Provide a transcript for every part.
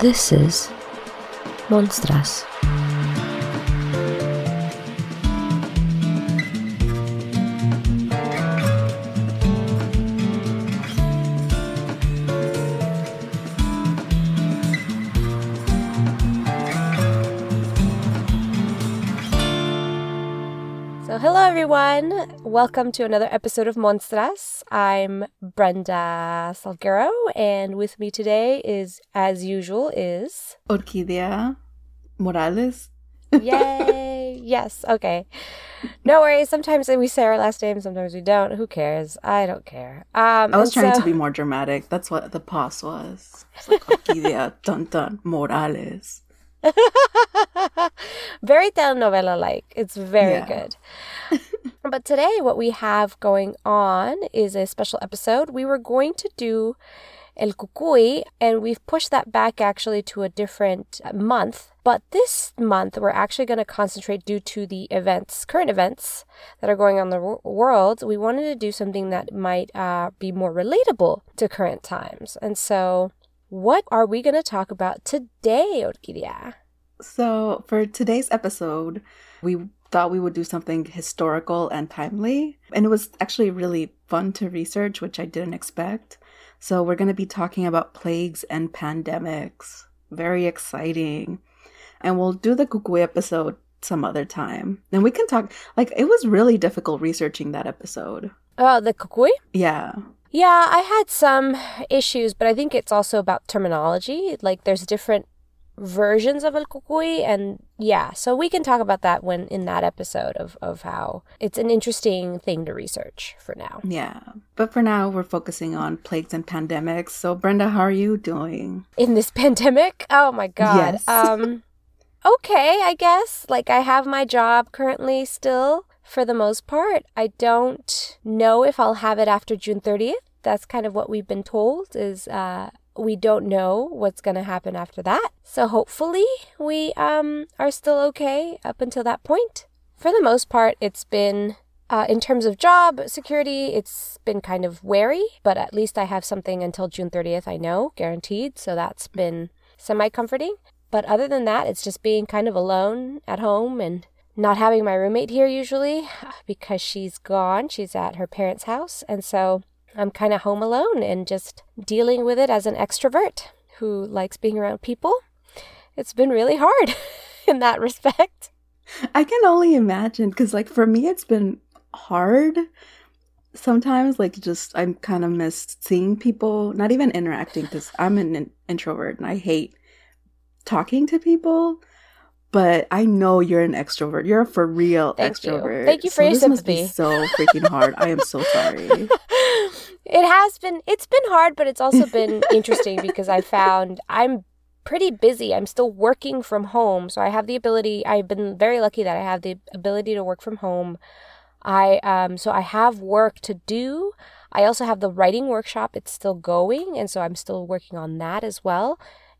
This is Monstras. So, hello everyone. Welcome to another episode of Monstras. I'm Brenda Salguero, and with me today is, as usual, is Orquídea Morales. Yay! yes, okay. No worries. Sometimes we say our last name, sometimes we don't. Who cares? I don't care. Um, I was trying so- to be more dramatic. That's what the pause was. It's like Orquídea dun dun Morales. very telenovela like. It's very Yeah. good. But today, what we have going on is a special episode. We were going to do El Cucuy, and we've pushed that back actually to a different month. But this month, we're actually going to concentrate due to the events, current events that are going on in the world. We wanted to do something that might uh, be more relatable to current times. And so, what are we going to talk about today, Orquídea? So, for today's episode, we thought we would do something historical and timely. And it was actually really fun to research, which I didn't expect. So, we're going to be talking about plagues and pandemics. Very exciting. And we'll do the Cucuy episode some other time. And we can talk, like, it was really difficult researching that episode. Oh, the Cucuy? Yeah. Yeah, I had some issues, but I think it's also about terminology. Like there's different versions of El Cucuy and yeah, so we can talk about that when in that episode of, of how it's an interesting thing to research for now. Yeah. But for now, we're focusing on plagues and pandemics. So, Brenda, how are you doing? In this pandemic, oh my god. Yes. Um okay, I guess. Like I have my job currently still for the most part. I don't know if I'll have it after June 30th. That's kind of what we've been told is uh we don't know what's going to happen after that. So hopefully we um are still okay up until that point. For the most part, it's been uh, in terms of job security, it's been kind of wary, but at least I have something until June 30th, I know, guaranteed. So that's been semi comforting. But other than that, it's just being kind of alone at home and not having my roommate here usually because she's gone. She's at her parents' house. And so I'm kind of home alone and just dealing with it as an extrovert who likes being around people. It's been really hard in that respect. I can only imagine because, like, for me, it's been hard sometimes. Like, just I'm kind of missed seeing people, not even interacting because I'm an in- introvert and I hate talking to people. But I know you're an extrovert. You're a for real Thank you. extrovert. Thank you for so your this must be so freaking hard. I am so sorry. it has been it's been hard but it's also been interesting because i found i'm pretty busy i'm still working from home so i have the ability i've been very lucky that i have the ability to work from home i um so i have work to do i also have the writing workshop it's still going and so i'm still working on that as well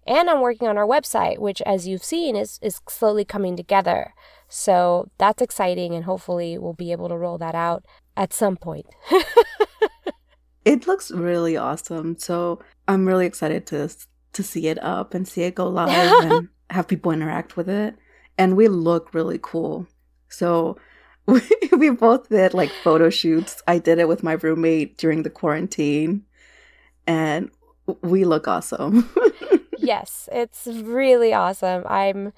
and i'm working on our website which as you've seen is is slowly coming together so that's exciting and hopefully we'll be able to roll that out at some point It looks really awesome. So I'm really excited to to see it up and see it go live and have people interact with it. And we look really cool. So we, we both did like photo shoots. I did it with my roommate during the quarantine, and we look awesome. Yes, it's really awesome. I'm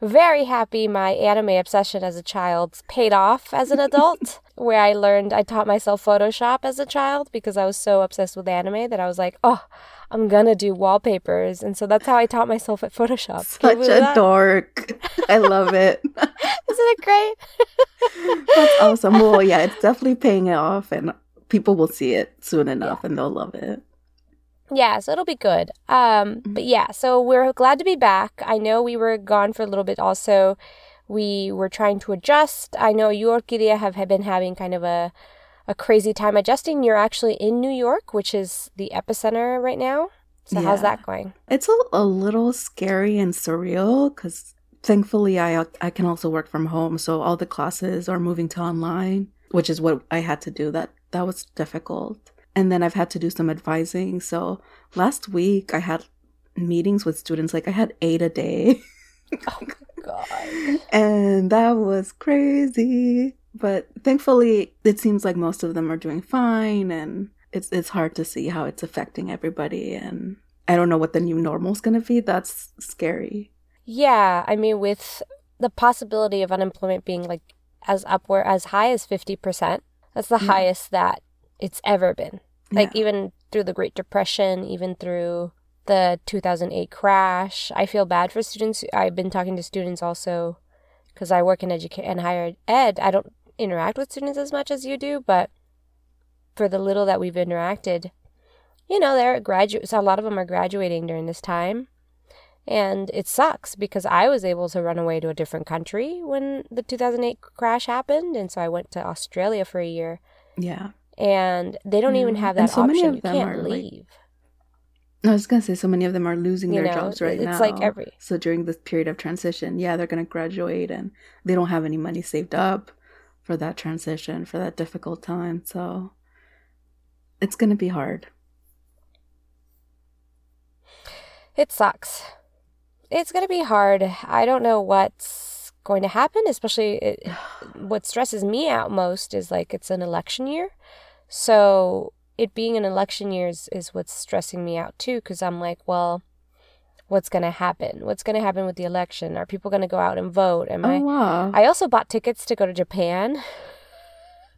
very happy my anime obsession as a child paid off as an adult, where I learned, I taught myself Photoshop as a child because I was so obsessed with anime that I was like, oh, I'm gonna do wallpapers. And so that's how I taught myself at Photoshop. Such a that? dork. I love it. Isn't it great? That's awesome. Well, yeah, it's definitely paying it off, and people will see it soon enough, and they'll love it. Yeah, so it'll be good. Um, but yeah, so we're glad to be back. I know we were gone for a little bit. Also, we were trying to adjust. I know you, Orquídea, have, have been having kind of a a crazy time adjusting. You're actually in New York, which is the epicenter right now. So how's that going? It's a, a little scary and surreal because thankfully I I can also work from home, so all the classes are moving to online, which is what I had to do. That that was difficult. And then I've had to do some advising. So last week I had meetings with students. Like I had eight a day. oh god. And that was crazy. But thankfully it seems like most of them are doing fine and it's it's hard to see how it's affecting everybody and I don't know what the new normal is going to be. That's scary. Yeah, I mean with the possibility of unemployment being like as upward as high as 50%. That's the Yeah. highest that it's ever been. Like Yeah. even through the Great Depression, even through the 2008 crash. I feel bad for students. I've been talking to students also because I work in education and higher ed. I don't interact with students as much as you do, but for the little that we've interacted, you know, they're graduates. A lot of them are graduating during this time. And it sucks because I was able to run away to a different country when the 2008 crash happened. And so I went to Australia for a year. Yeah. And they don't even Yeah. have And that so many option. of You them can't are, like. I was gonna say so many of them are losing You their know, jobs right it's now. It's like every- so during this period of transition, yeah, they're gonna graduate and they don't have any money saved up for that transition, for that difficult time. So it's gonna be hard. It sucks. It's going to be hard. I don't know what's going to happen, especially it, what stresses me out most is like it's an election year. So it being an election year is, is what's stressing me out too, because I'm like, well, what's going to happen? What's going to happen with the election? Are people going to go out and vote? Am Oh I? wow. I also bought tickets to go to Japan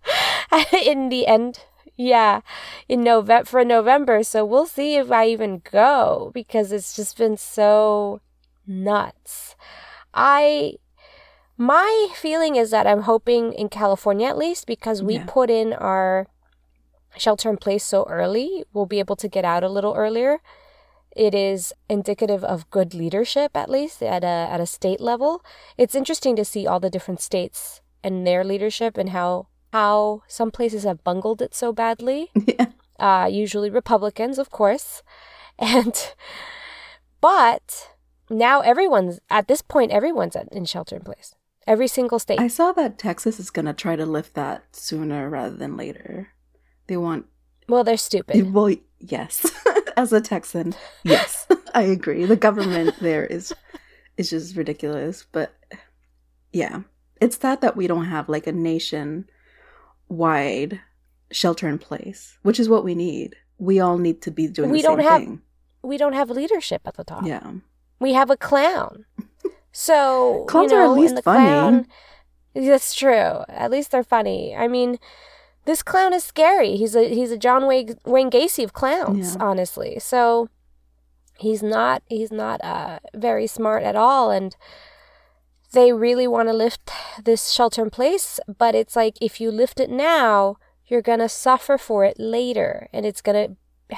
in the end. Yeah, in November for November. So we'll see if I even go because it's just been so nuts. I my feeling is that I'm hoping in California at least because we Yeah. put in our shelter in place so early, we'll be able to get out a little earlier. It is indicative of good leadership at least at a at a state level. It's interesting to see all the different states and their leadership and how how some places have bungled it so badly yeah. uh, usually Republicans, of course. And, but now everyone's, at this point, everyone's at, in shelter in place. Every single state. I saw that Texas is gonna try to lift that sooner rather than later. They want well, they're stupid. well yes. As a Texan, yes. I agree. The government there is is just ridiculous. But yeah. It's sad that we don't have like a nation wide shelter in place, which is what we need. We all need to be doing We the don't have- thing. We don't have leadership at the top. Yeah. We have a clown. So, Clowns you are at know, least the funny. clown- that's true. At least they're funny. I mean, this clown is scary. He's a he's a John Wayne, Wayne Gacy of clowns, Yeah. honestly. So he's not he's not uh, very smart at all, and they really want to lift this shelter in place. But it's like if you lift it now, you're gonna suffer for it later, and it's gonna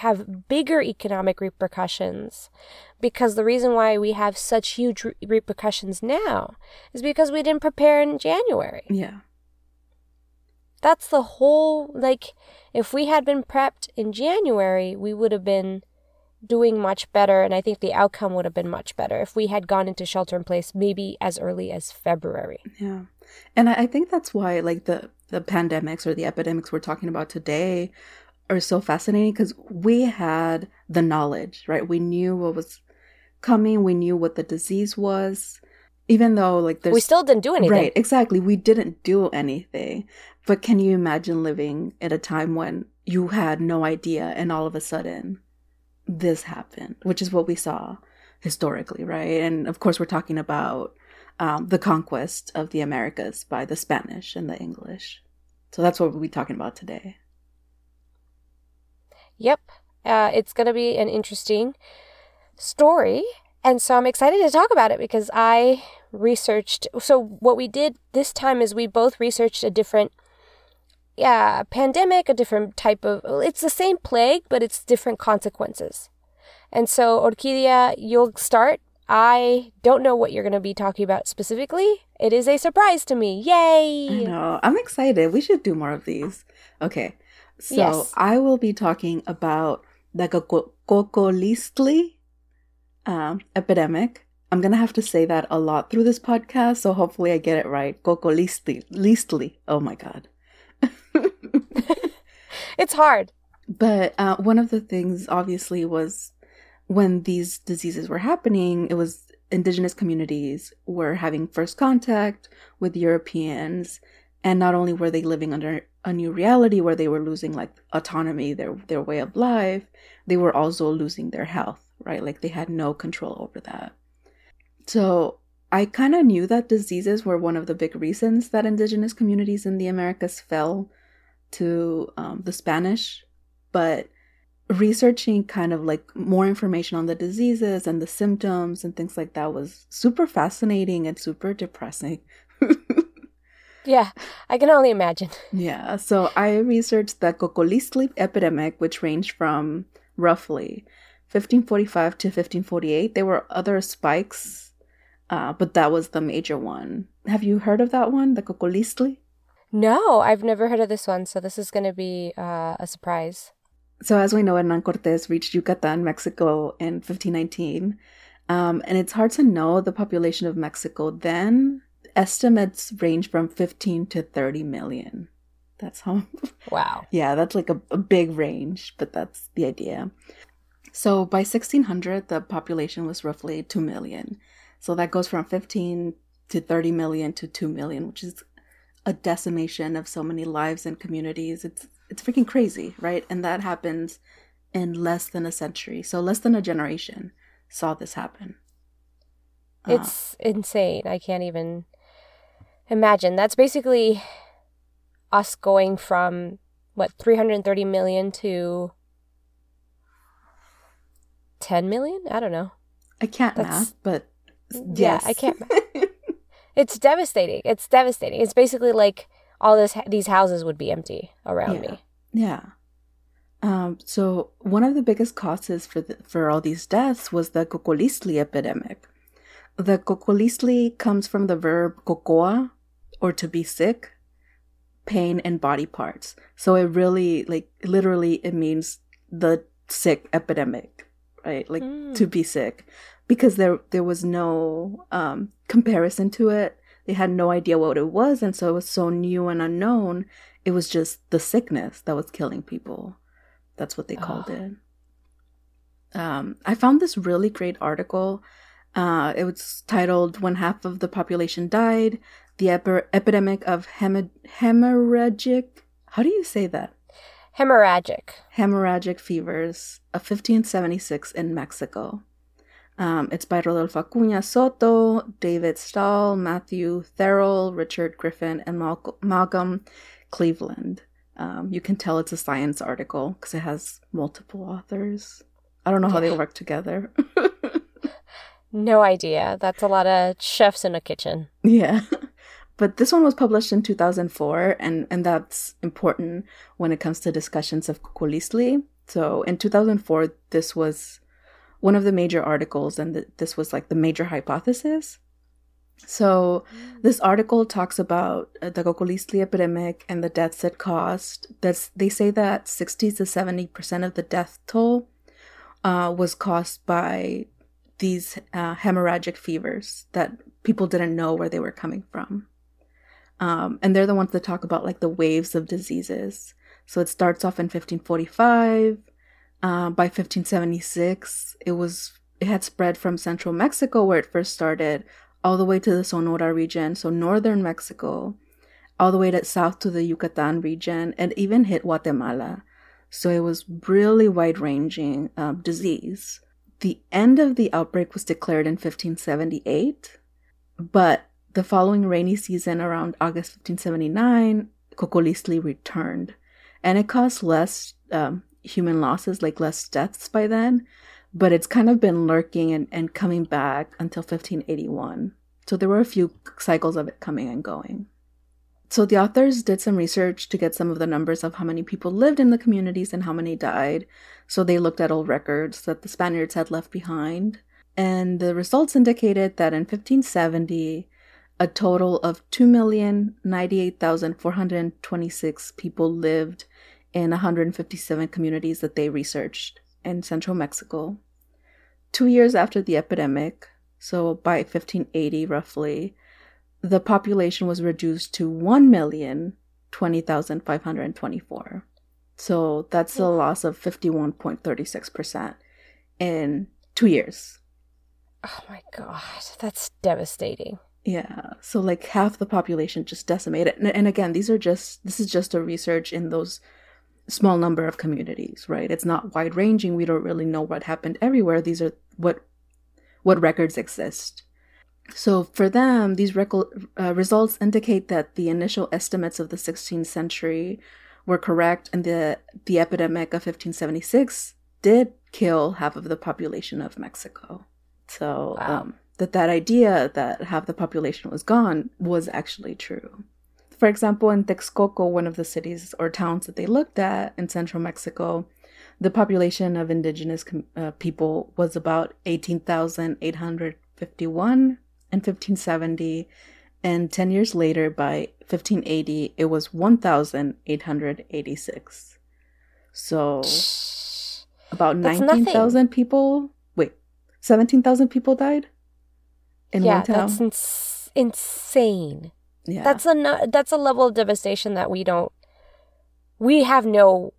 have bigger economic repercussions because the reason why we have such huge re- repercussions now is because we didn't prepare in January. Yeah. That's the whole like if we had been prepped in January, we would have been doing much better and I think the outcome would have been much better if we had gone into shelter in place maybe as early as February. Yeah. And I think that's why like the the pandemics or the epidemics we're talking about today are so fascinating because we had the knowledge, right? We knew what was coming, we knew what the disease was, even though like there's we still didn't do anything. Right, exactly. We didn't do anything. But can you imagine living at a time when you had no idea and all of a sudden this happened, which is what we saw historically, right? And of course, we're talking about um, the conquest of the Americas by the Spanish and the English. So that's what we'll be talking about today. Yep. Uh, it's going to be an interesting story. And so I'm excited to talk about it because I researched. So, what we did this time is we both researched a different yeah, pandemic, a different type of. It's the same plague, but it's different consequences. And so, Orquídea, you'll start. I don't know what you're going to be talking about specifically. It is a surprise to me. Yay! I know. I'm excited. We should do more of these. Okay. So Yes. I will be talking about the Coco- Cocoliztli um, epidemic. I'm going to have to say that a lot through this podcast, so hopefully I get it right. Cocoliztli. Listli. Oh my God. It's hard. But uh, one of the things, obviously, was when these diseases were happening, it was indigenous communities were having first contact with Europeans. And not only were they living under a new reality where they were losing like autonomy, their their way of life, they were also losing their health, right? Like they had no control over that. So I kind of knew that diseases were one of the big reasons that indigenous communities in the Americas fell to um, the Spanish, but researching kind of like more information on the diseases and the symptoms and things like that was super fascinating and super depressing. yeah, I can only imagine. Yeah, so I researched the Cocoliztli epidemic, which ranged from roughly 1545 to 1548. There were other spikes, uh, but that was the major one. Have you heard of that one, the Cocoliztli? No, I've never heard of this one, so this is going to be uh, a surprise. So, as we know, Hernan Cortes reached Yucatan, Mexico in 1519. Um, and it's hard to know the population of Mexico then. Estimates range from 15 to 30 million. That's how. Wow. yeah, that's like a, a big range, but that's the idea. So, by 1600, the population was roughly 2 million. So, that goes from 15 to 30 million to 2 million, which is a decimation of so many lives and communities. It's it's freaking crazy, right? And that happens in less than a century. So less than a generation saw this happen. Uh, it's insane. I can't even imagine. That's basically us going from what 330 million to 10 million? I don't know. I can't That's, math, but yes. Yeah, I can't. it's devastating. It's devastating. It's basically like all this these houses would be empty around yeah. me. Yeah. Um, so one of the biggest causes for the, for all these deaths was the Cocoliztli epidemic. The Cocoliztli comes from the verb cocoa, or to be sick, pain and body parts. So it really, like, literally, it means the sick epidemic, right? Like mm. to be sick, because there there was no um, comparison to it. They had no idea what it was, and so it was so new and unknown. It was just the sickness that was killing people. That's what they called oh. it. Um, I found this really great article. Uh, it was titled "When Half of the Population Died: The Epi- Epidemic of Hem- Hemorrhagic." How do you say that? Hemorrhagic. Hemorrhagic fevers of 1576 in Mexico. Um, it's by Rodolfo Acuña Soto, David Stahl, Matthew Therrell, Richard Griffin, and Mal- Malcolm Cleaveland. Um, you can tell it's a science article because it has multiple authors. I don't know how they work together. no idea. That's a lot of chefs in a kitchen. Yeah. But this one was published in 2004, and, and that's important when it comes to discussions of Cocoliztli. So in 2004, this was one of the major articles, and th- this was like the major hypothesis. So, mm. this article talks about uh, the Cocoliztli epidemic and the deaths it caused. That's, they say that 60 to 70% of the death toll uh, was caused by these uh, hemorrhagic fevers that people didn't know where they were coming from. Um, and they're the ones that talk about like the waves of diseases. So it starts off in 1545, uh, by 1576, it was it had spread from central Mexico where it first started all the way to the Sonora region, so northern Mexico, all the way to south to the Yucatan region, and even hit Guatemala. So it was really wide ranging uh, disease. The end of the outbreak was declared in 1578, but the following rainy season around August 1579, Cocoliztli returned, and it caused less um, human losses, like less deaths by then, but it's kind of been lurking and, and coming back until 1581. So there were a few cycles of it coming and going. So the authors did some research to get some of the numbers of how many people lived in the communities and how many died. So they looked at old records that the Spaniards had left behind. And the results indicated that in 1570, a total of 2,098,426 people lived in 157 communities that they researched in central Mexico. Two years after the epidemic, so by 1580 roughly, the population was reduced to 1,020,524. So that's a loss of 51.36% in two years. Oh my god, that's devastating. Yeah. So like half the population just decimated. And, and again, these are just this is just a research in those small number of communities, right? It's not wide ranging. We don't really know what happened everywhere. These are what what records exist. So for them, these rec- uh, results indicate that the initial estimates of the 16th century were correct, and the the epidemic of 1576 did kill half of the population of Mexico. So wow. um, that that idea that half the population was gone was actually true. For example, in Texcoco, one of the cities or towns that they looked at in central Mexico, the population of indigenous uh, people was about 18,851 in 1570. And 10 years later, by 1580, it was 1,886. So about 19,000 people, wait, 17,000 people died in yeah, one town? that's ins- insane. Yeah. That's a that's a level of devastation that we don't we have no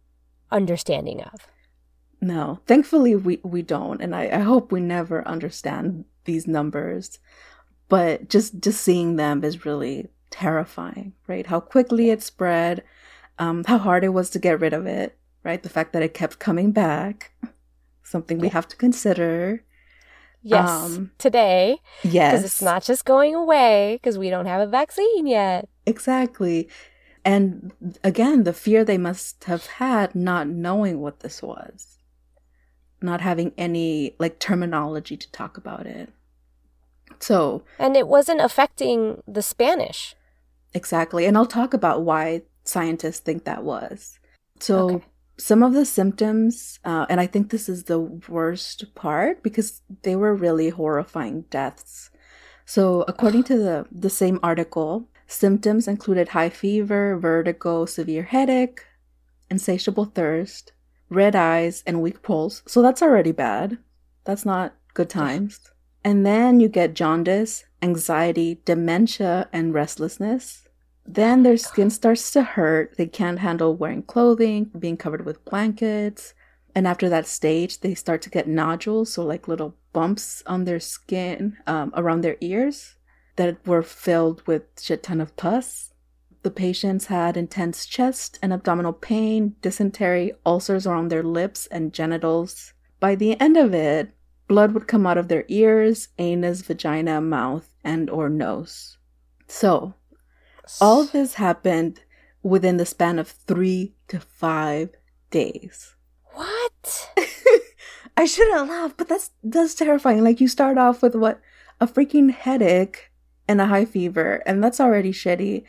understanding of. No, thankfully we we don't, and I, I hope we never understand these numbers. But just just seeing them is really terrifying, right? How quickly it spread, um, how hard it was to get rid of it, right? The fact that it kept coming back, something we have to consider. Yes, um, today. Yes. Because it's not just going away because we don't have a vaccine yet. Exactly. And again, the fear they must have had not knowing what this was, not having any like terminology to talk about it. So. And it wasn't affecting the Spanish. Exactly. And I'll talk about why scientists think that was. So. Okay some of the symptoms, uh, and I think this is the worst part because they were really horrifying deaths. So, according to the, the same article, symptoms included high fever, vertigo, severe headache, insatiable thirst, red eyes, and weak pulse. So, that's already bad. That's not good times. And then you get jaundice, anxiety, dementia, and restlessness. Then their skin starts to hurt. They can't handle wearing clothing, being covered with blankets. And after that stage, they start to get nodules, so like little bumps on their skin um, around their ears that were filled with shit ton of pus. The patients had intense chest and abdominal pain, dysentery, ulcers around their lips and genitals. By the end of it, blood would come out of their ears, anus, vagina, mouth, and or nose. So, all this happened within the span of three to five days. What? I shouldn't laugh, but that's that's terrifying. Like you start off with what a freaking headache and a high fever, and that's already shitty.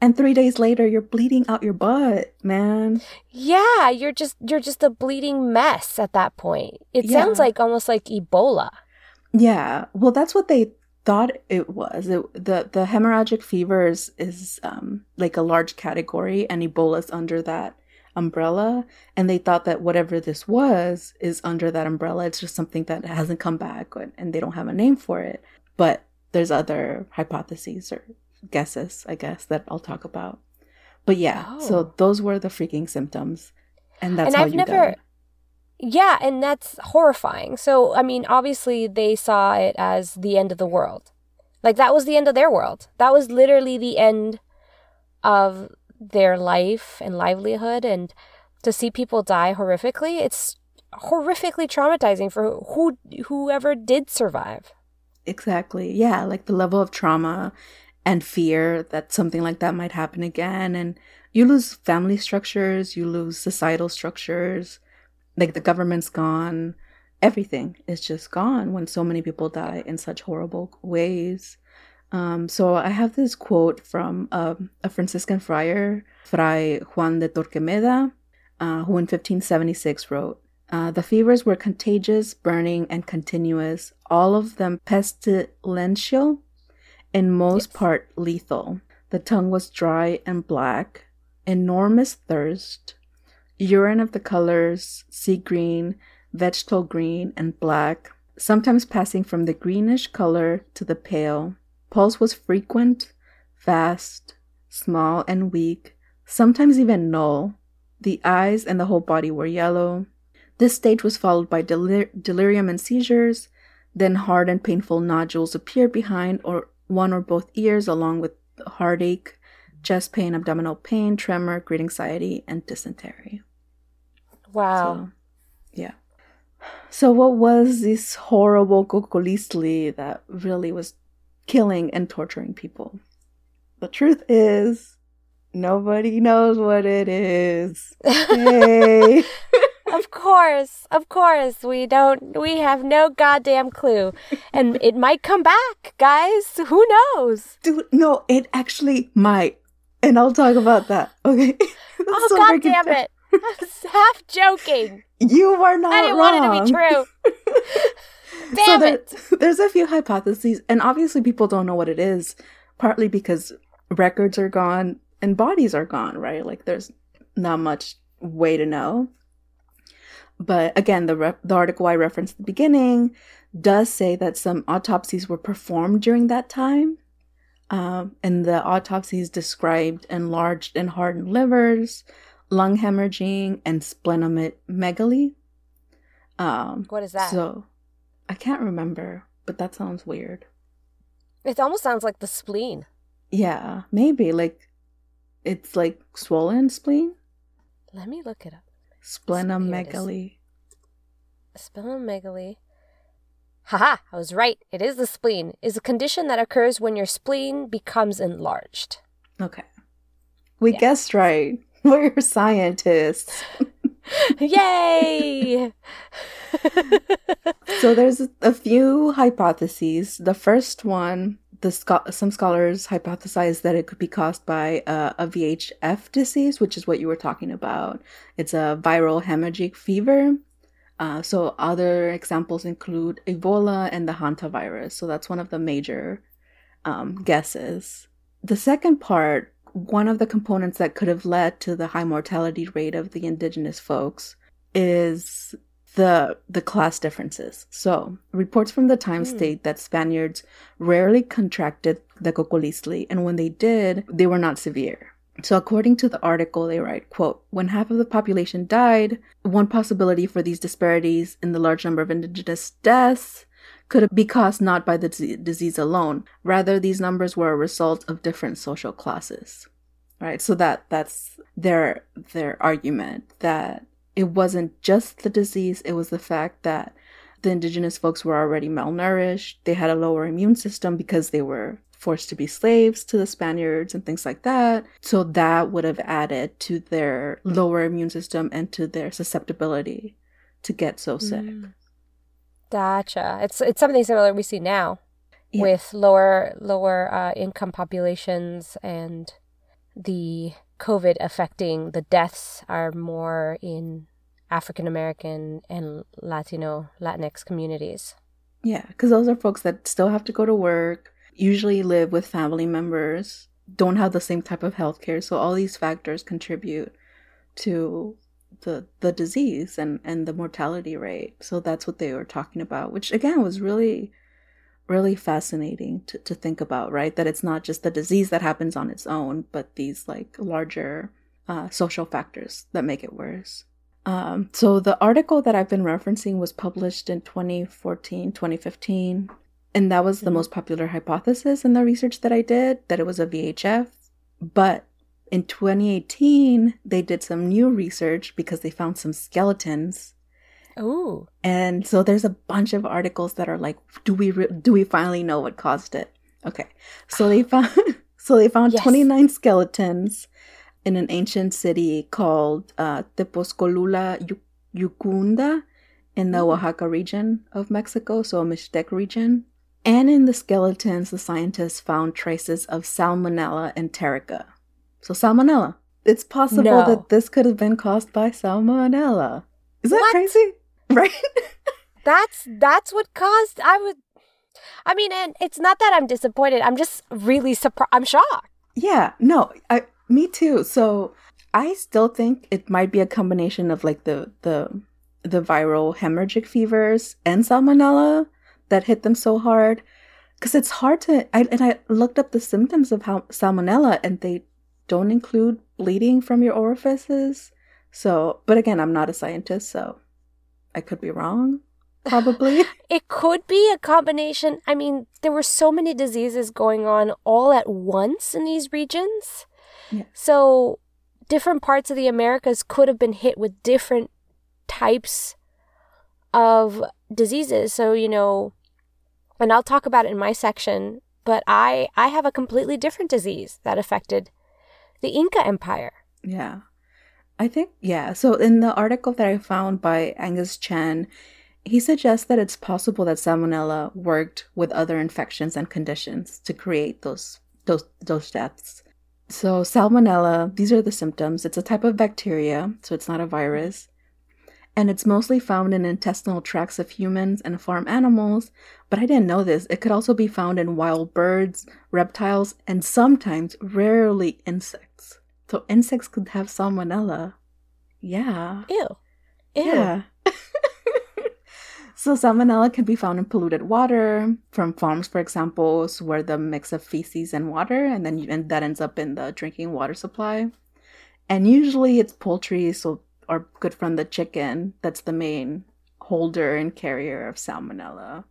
And three days later, you're bleeding out your butt, man. Yeah, you're just you're just a bleeding mess at that point. It yeah. sounds like almost like Ebola. Yeah, well, that's what they thought it was. It, the the hemorrhagic fevers is um, like a large category and Ebola's under that umbrella. And they thought that whatever this was is under that umbrella. It's just something that hasn't come back and they don't have a name for it. But there's other hypotheses or guesses i guess that i'll talk about. But yeah oh. so those were the freaking symptoms and that's and how I've you never. Yeah, and that's horrifying. So, I mean, obviously they saw it as the end of the world. Like that was the end of their world. That was literally the end of their life and livelihood and to see people die horrifically, it's horrifically traumatizing for who whoever did survive. Exactly. Yeah, like the level of trauma and fear that something like that might happen again and you lose family structures, you lose societal structures, like the government's gone. Everything is just gone when so many people die in such horrible ways. Um, so i have this quote from uh, a franciscan friar fray juan de torquemada uh, who in 1576 wrote uh, the fevers were contagious burning and continuous all of them pestilential in most yes. part lethal. The tongue was dry and black enormous thirst urine of the colors sea green, vegetable green, and black, sometimes passing from the greenish color to the pale. Pulse was frequent, fast, small, and weak, sometimes even null. The eyes and the whole body were yellow. This stage was followed by delir- delirium and seizures. Then hard and painful nodules appeared behind or one or both ears, along with heartache, chest pain, abdominal pain, tremor, great anxiety, and dysentery. Wow. So, yeah. So, what was this horrible cocoliztli that really was killing and torturing people? The truth is, nobody knows what it is. Yay! of course, of course, we don't. We have no goddamn clue, and it might come back, guys. Who knows? Dude, no, it actually might, and I'll talk about that. Okay. oh So god damn it! I was half joking. You are not I didn't wrong. want it to be true. So Damn there- it! There's a few hypotheses, and obviously people don't know what it is, partly because records are gone and bodies are gone, right? Like there's not much way to know. But again, the rep- the article I referenced at the beginning does say that some autopsies were performed during that time, um, and the autopsies described enlarged and hardened livers, lung hemorrhaging, and splenomegaly. Um, What is that? so I can't remember, but that sounds weird. it almost sounds like the spleen. Yeah, maybe like it's like swollen spleen, Let me look it up. splenomegaly. Splenomegaly. Haha, I was right. It is the spleen. Is a condition that occurs when your spleen becomes enlarged. Okay, we Yeah. guessed right. We're scientists. Yay! so there's a few hypotheses. The first one, the scho- some scholars hypothesize that it could be caused by uh, a VHF disease, which is what you were talking about. It's a viral hemorrhagic fever. Uh, so other examples include Ebola and the hantavirus. So that's one of the major um, guesses. The second part, one of the components that could have led to the high mortality rate of the indigenous folks is the the class differences. So, reports from the time Hmm. state that Spaniards rarely contracted the cocoliztli, and when they did, they were not severe. So, according to the article, they write, quote, when half of the population died, one possibility for these disparities in the large number of indigenous deaths could be caused not by the dis- disease alone. Rather, these numbers were a result of different social classes. Right? So that that's their their argument that it wasn't just the disease, it was the fact that the indigenous folks were already malnourished, they had a lower immune system because they were forced to be slaves to the Spaniards and things like that. So that would have added to their lower immune system and to their susceptibility to get so sick. Mm. Gotcha. It's it's something similar we see now Yeah. with lower lower uh, income populations and the COVID affecting the deaths are more in African American and Latino Latinx communities. Yeah, because those are folks that still have to go to work, usually live with family members, don't have the same type of health care. So all these factors contribute to the the disease and, and the mortality rate. So that's what they were talking about, which again was really really fascinating to, to think about, right? That it's not just the disease that happens on its own, but these like larger uh, social factors that make it worse. Um, so the article that I've been referencing was published in 2014, 2015, and that was the Mhm. most popular hypothesis in the research that I did that it was a VHF. But in 2018, they did some new research because they found some skeletons Ooh. and so there's a bunch of articles that are like, do we re- do we finally know what caused it? Okay, so they found so they found Yes. 29 skeletons in an ancient city called uh, Tepozcolula Yucundaa in the Mm. Oaxaca region of Mexico, so a Mixtec region. And in the skeletons, the scientists found traces of salmonella and enterica. So salmonella. It's possible No. that this could have been caused by salmonella. Is that What? crazy? Right? That's that's what caused I would I mean and it's not that I'm disappointed. I'm just really surprised. I'm shocked. yeah, no, I me too. So I still think it might be a combination of like the the the viral hemorrhagic fevers and salmonella that hit them so hard because it's hard to I, and I looked up the symptoms of how salmonella and they don't include bleeding from your orifices. So, but again, I'm not a scientist, so I could be wrong. Probably. It could be a combination. I mean, there were so many diseases going on all at once in these regions. Yeah. So different parts of the Americas could have been hit with different types of diseases. So, you know, and I'll talk about it in my section, but I I have a completely different disease that affected the Inca Empire. Yeah. I think, yeah. So in the article that I found by Angus Chen, he suggests that it's possible that salmonella worked with other infections and conditions to create those those those deaths. So salmonella, these are the symptoms. It's a type of bacteria, so it's not a virus. And it's mostly found in intestinal tracts of humans and farm animals, but I didn't know this. It could also be found in wild birds, reptiles, and sometimes, rarely, insects. So insects could have salmonella. Yeah. Ew. Ew. Yeah. so salmonella can be found in polluted water from farms, for example, where the mix of feces and water, and then you, and that ends up in the drinking water supply. And usually it's poultry, so our good friend the chicken, that's the main holder and carrier of salmonella.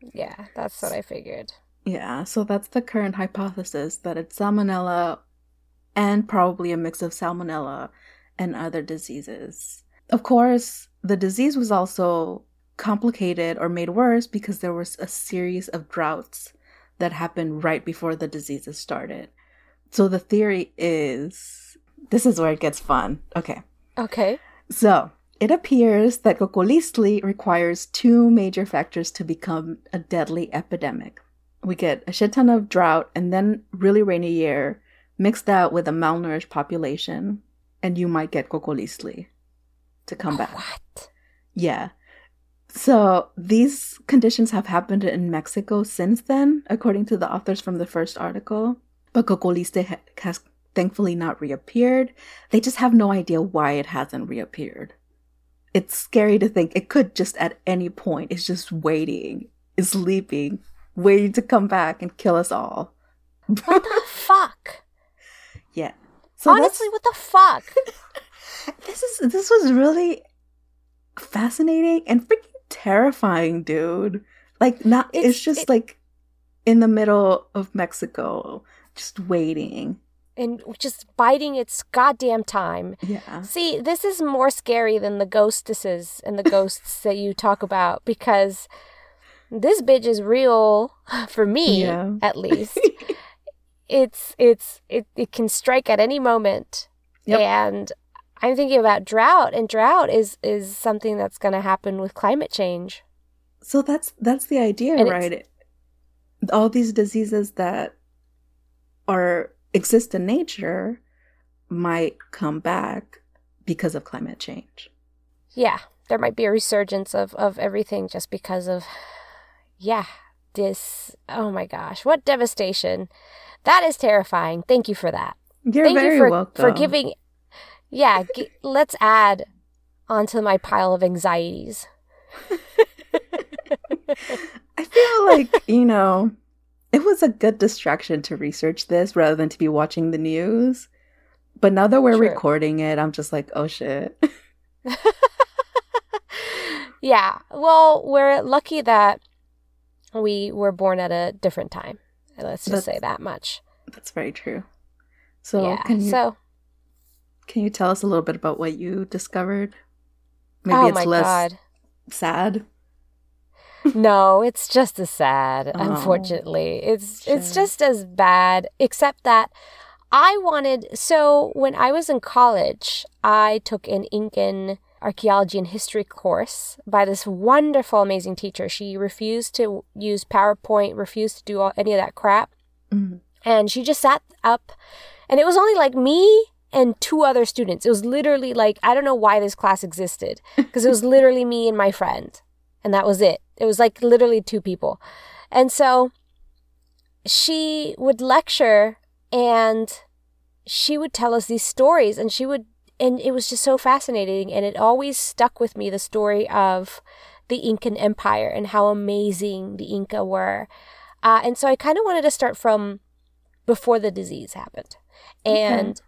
Yeah, that's what I figured. Yeah, so that's the current hypothesis that it's salmonella and probably a mix of salmonella and other diseases. Of course, the disease was also complicated or made worse because there was a series of droughts that happened right before the diseases started. So the theory is this is where it gets fun. Okay. Okay. So it appears that Cocoliztli requires two major factors to become a deadly epidemic. We get a shit ton of drought and then really rainy year, mixed out with a malnourished population, and you might get Cocoliztli to come oh, back. What? Yeah. So these conditions have happened in Mexico since then, according to the authors from the first article. But Cocoliste ha- has thankfully not reappeared. They just have no idea why it hasn't reappeared. It's scary to think it could just at any point, it's just waiting, is sleeping, waiting to come back and kill us all. What the fuck? Yeah. So Honestly, what the fuck? this is this was really fascinating and freaking terrifying, dude. Like not it's, It's- just it- like in the middle of Mexico, just waiting. And just biding its goddamn time. Yeah. See, this is more scary than the ghostesses and the ghosts that you talk about because this bitch is real for me, Yeah. at least. it's it's it, it can strike at any moment. Yep. And I'm thinking about drought and drought is is something that's going to happen with climate change. So that's that's the idea, And right? All these diseases that are exist in nature might come back because of climate change. Yeah, there might be a resurgence of of everything just because of yeah, this oh my gosh, what devastation. That is terrifying. Thank you for that. You're Thank very you for welcome. for giving Yeah, g- let's add onto my pile of anxieties. I feel like, you know, it was a good distraction to research this rather than to be watching the news. But now that we're True. recording it, I'm just like, oh shit. Yeah. Well, we're lucky that we were born at a different time. Let's just say that much. That's very true. So yeah. can you so, can you tell us a little bit about what you discovered? Maybe oh it's my less god. sad. No, it's just as sad, Oh, unfortunately. It's it's just as bad, except that I wanted so when I was in college, I took an Incan archaeology and history course by this wonderful, amazing teacher. She refused to use PowerPoint, refused to do all, any of that crap. Mhm. And she just sat up, and it was only like me and two other students. It was literally like, I don't know why this class existed, because it was literally me and my friend, and that was it. It was like literally two people. And so she would lecture and she would tell us these stories, and she would, and it was just so fascinating. And it always stuck with me the story of the Incan Empire and how amazing the Inca were. Uh, and so I kind of wanted to start from before the disease happened Okay. and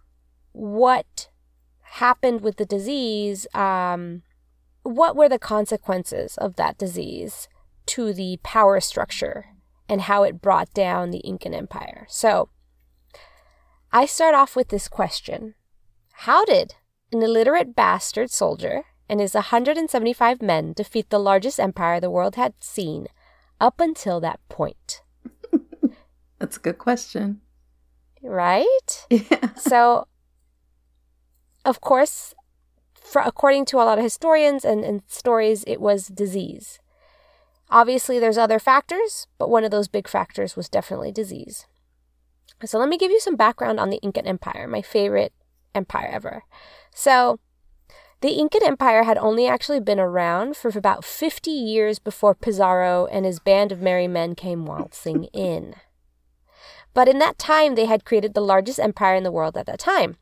what happened with the disease um, what were the consequences of that disease to the power structure and how it brought down the Incan Empire? So, I start off with this question How did an illiterate bastard soldier and his 175 men defeat the largest empire the world had seen up until that point? That's a good question. Right? Yeah. So, of course, for, according to a lot of historians and, and stories, it was disease. Obviously, there's other factors, but one of those big factors was definitely disease. So, let me give you some background on the Incan Empire, my favorite empire ever. So, the Incan Empire had only actually been around for about 50 years before Pizarro and his band of merry men came waltzing in. But in that time, they had created the largest empire in the world at that time.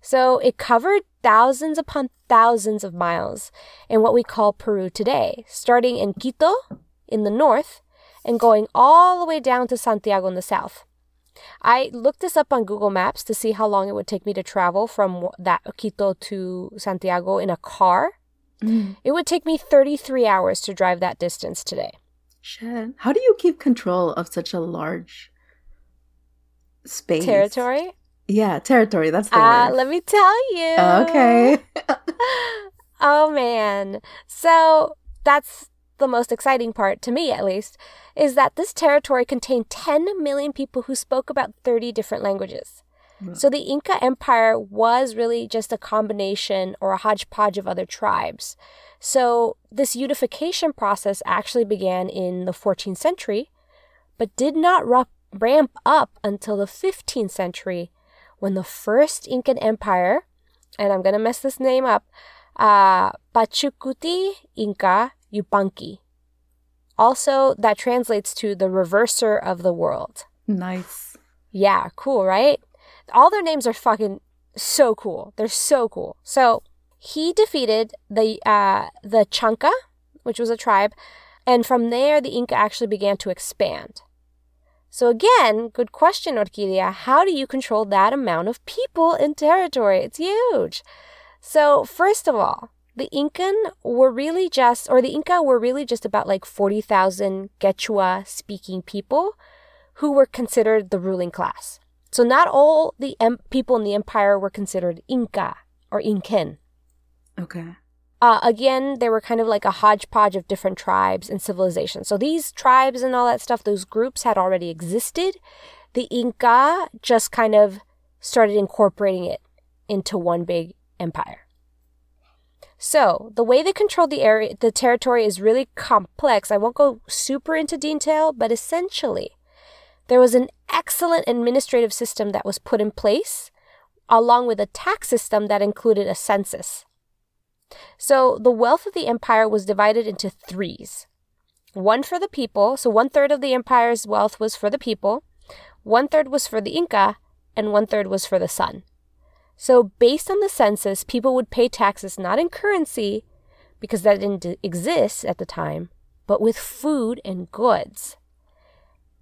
So it covered thousands upon thousands of miles in what we call Peru today, starting in Quito in the north and going all the way down to Santiago in the south. I looked this up on Google Maps to see how long it would take me to travel from that Quito to Santiago in a car. Mm. It would take me 33 hours to drive that distance today. Shit. How do you keep control of such a large space? Territory? Yeah, territory. That's the Ah, word. let me tell you. okay. oh man. So that's the most exciting part to me at least is that this territory contained 10 million people who spoke about 30 different languages. So the Inca Empire was really just a combination or a hodgepodge of other tribes. So this unification process actually began in the 14th century, but did not ramp up until the 15th century when the first Incan Empire, and I'm going to mess this name up, uh, Pachacuti Inca Yupanqui. Also, that translates to the reverser of the world. nice. Yeah, cool, right? All their names are fucking so cool. They're so cool. So he defeated the uh, the Chanca, which was a tribe, and from there the Inca actually began to expand. So again, good question, Orquídea. How do you control that amount of people in territory? It's huge. So first of all, the Incan were really just, or the Inca were really just about like 40,000 Quechua speaking people who were considered the ruling class. So not all the em- people in the empire were considered Inca or Incan. Okay. Uh, again, they were kind of like a hodgepodge of different tribes and civilizations. So these tribes and all that stuff, those groups had already existed. The Inca just kind of started incorporating it into one big empire. So the way they controlled the area, the territory is really complex. I won't go super into detail, but essentially, there was an excellent administrative system that was put in place, along with a tax system that included a census. So the wealth of the empire was divided into threes one for the people, so one third of the empire's wealth was for the people, one third was for the Inca, and one third was for the sun. So, based on the census, people would pay taxes not in currency, because that didn't exist at the time, but with food and goods.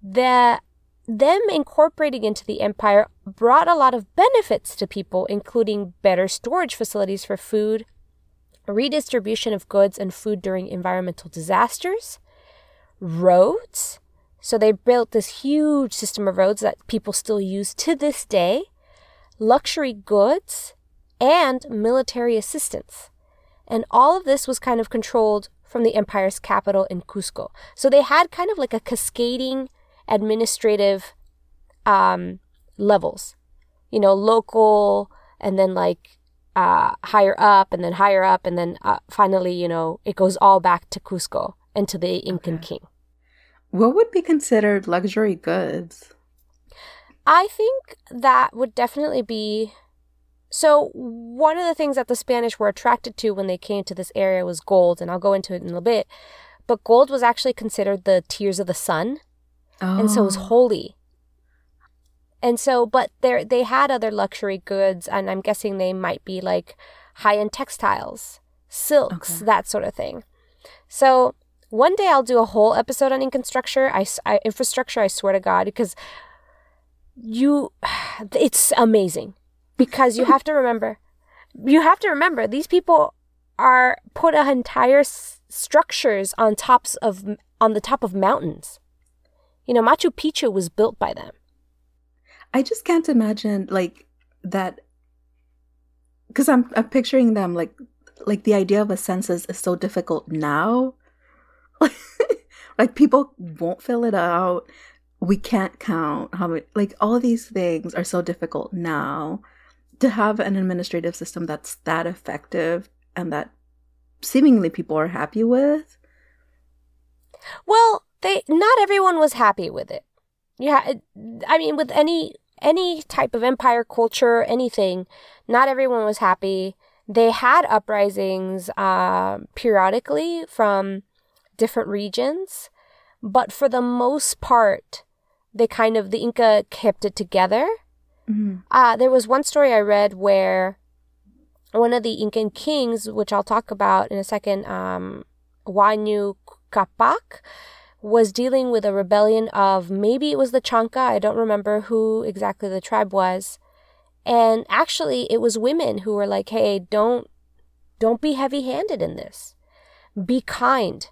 The them incorporating into the empire brought a lot of benefits to people, including better storage facilities for food, redistribution of goods and food during environmental disasters, roads. So they built this huge system of roads that people still use to this day, luxury goods, and military assistance. And all of this was kind of controlled from the empire's capital in Cusco. So they had kind of like a cascading administrative um, levels, you know, local and then like uh, higher up and then higher up and then uh, finally, you know, it goes all back to Cusco and to the Incan Okay. king. What would be considered luxury goods? I think that would definitely be. So, one of the things that the Spanish were attracted to when they came to this area was gold, and I'll go into it in a little bit. But gold was actually considered the tears of the sun, Oh. and so it was holy. And so, but there they had other luxury goods, and I'm guessing they might be like high end textiles, silks, Okay. that sort of thing. So one day I'll do a whole episode on infrastructure. I infrastructure. I swear to God, because you, it's amazing. Because you have to remember, you have to remember these people are put a entire s- structures on tops of on the top of mountains. You know, Machu Picchu was built by them. I just can't imagine like that because I'm I'm picturing them like like the idea of a census is so difficult now. like people won't fill it out. We can't count how many like all these things are so difficult now to have an administrative system that's that effective and that seemingly people are happy with. Well, they not everyone was happy with it. Yeah, I mean with any any type of empire culture, anything, not everyone was happy. They had uprisings uh, periodically from different regions, but for the most part, they kind of the Inca kept it together. Mm-hmm. Uh, there was one story I read where one of the Incan kings, which I'll talk about in a second, um, Huayna Capac, was dealing with a rebellion of maybe it was the Chanka, I don't remember who exactly the tribe was. And actually it was women who were like, "Hey, don't don't be heavy-handed in this. Be kind."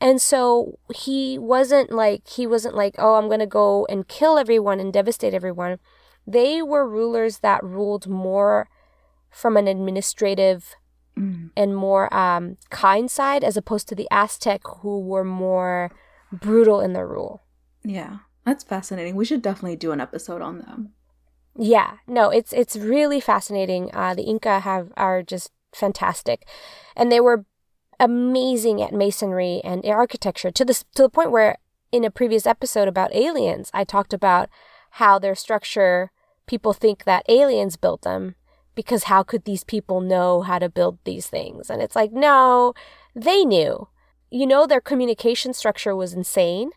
And so he wasn't like he wasn't like, "Oh, I'm going to go and kill everyone and devastate everyone." They were rulers that ruled more from an administrative Mm. and more um, kind side as opposed to the Aztec who were more brutal in their rule. Yeah, that's fascinating. We should definitely do an episode on them. Yeah, no, it's it's really fascinating. Uh, the Inca have are just fantastic, and they were amazing at masonry and architecture to this to the point where in a previous episode about aliens, I talked about how their structure people think that aliens built them because how could these people know how to build these things? And it's like, no, they knew. You know, their communication structure was insane.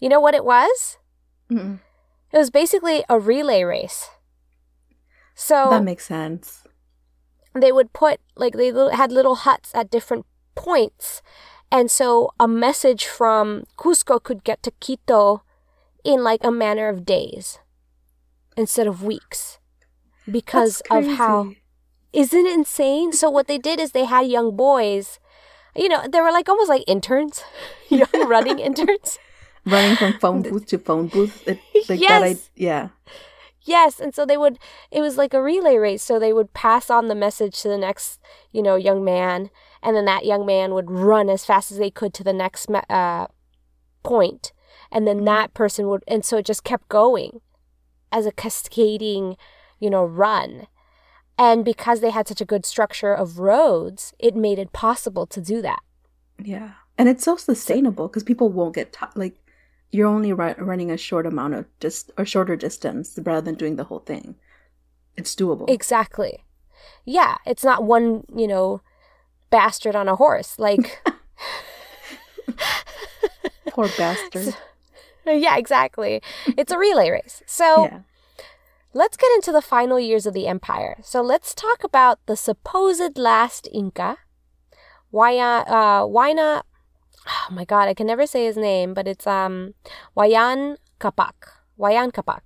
You know what it was? Mm. It was basically a relay race. So That makes sense. they would put like they had little huts at different points and so a message from cusco could get to quito in like a matter of days instead of weeks because of how isn't it insane so what they did is they had young boys you know they were like almost like interns young running interns running from phone booth to phone booth. It, like that, I, Yes. yeah. Yes, and so they would it was like a relay race, so they would pass on the message to the next, you know, young man, and then that young man would run as fast as they could to the next uh point, and then that person would and so it just kept going as a cascading, you know, run. And because they had such a good structure of roads, it made it possible to do that. Yeah. And it's so sustainable because people won't get t- like you're only ru- running a short amount of just a shorter distance rather than doing the whole thing. It's doable. Exactly. Yeah, it's not one, you know, bastard on a horse. Like Poor bastard. yeah, exactly. It's a relay race. So yeah. Let's get into the final years of the empire. So let's talk about the supposed last Inca, Waya, uh. Oh my God, I can never say his name, but it's um, Huayan Capac. Huayan Capac.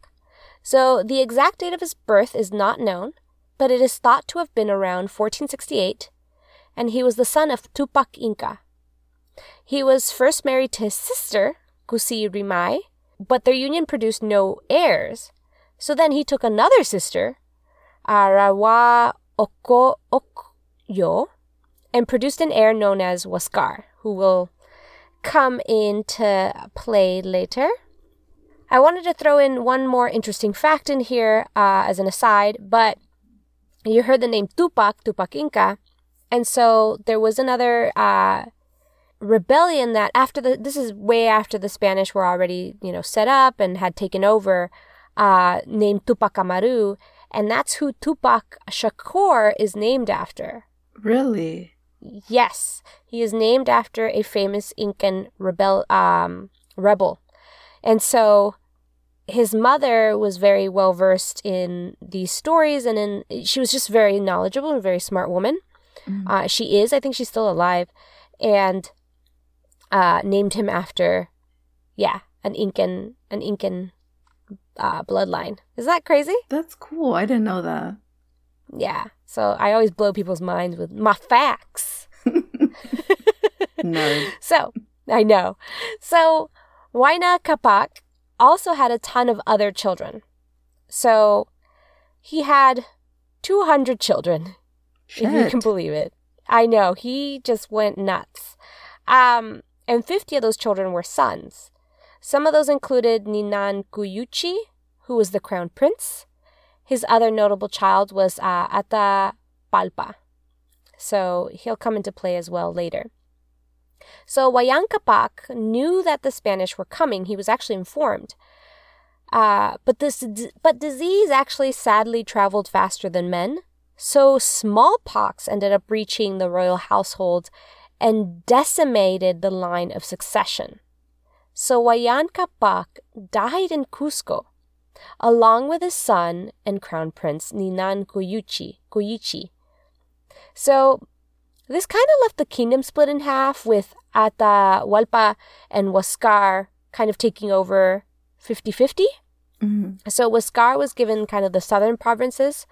So the exact date of his birth is not known, but it is thought to have been around 1468, and he was the son of Tupac Inca. He was first married to his sister, Kusi Rimai, but their union produced no heirs. So then he took another sister, Arawa Oko Okyo, and produced an heir known as Huascar, who will come into play later. I wanted to throw in one more interesting fact in here uh, as an aside, but you heard the name Tupac, Tupac Inca, and so there was another uh, rebellion that after the this is way after the Spanish were already you know set up and had taken over, uh, named Tupac Amaru, and that's who Tupac Shakur is named after. Really? Yes, he is named after a famous Incan rebel um, rebel, and so his mother was very well versed in these stories, and in she was just very knowledgeable and very smart woman. Mhm. Uh, she is, I think, she's still alive, and uh, named him after, yeah, an Incan, an Incan uh, bloodline. Is that crazy? That's cool. I didn't know that. Yeah. So I always blow people's minds with my facts. Nerd. So I know. So Huayna Capac also had a ton of other children. So he had 200 children, if you can believe it. I know, he just went nuts. Um, and 50 of those children were sons. Some of those included Ninan Cuyochi, who was the crown prince. His other notable child was uh, Atahualpa. So he'll come into play as well later. So Huayan Capac knew that the Spanish were coming. He was actually informed. Uh, but this, but disease actually sadly traveled faster than men. So smallpox ended up reaching the royal household and decimated the line of succession. So Huayan Capac died in Cusco, along with his son and crown prince Ninan. Cuyochi. So this kind of left the kingdom split in half, with Atahualpa and Huascar kind of taking over 50 50. Mhm. So Huascar was given kind of the southern provinces,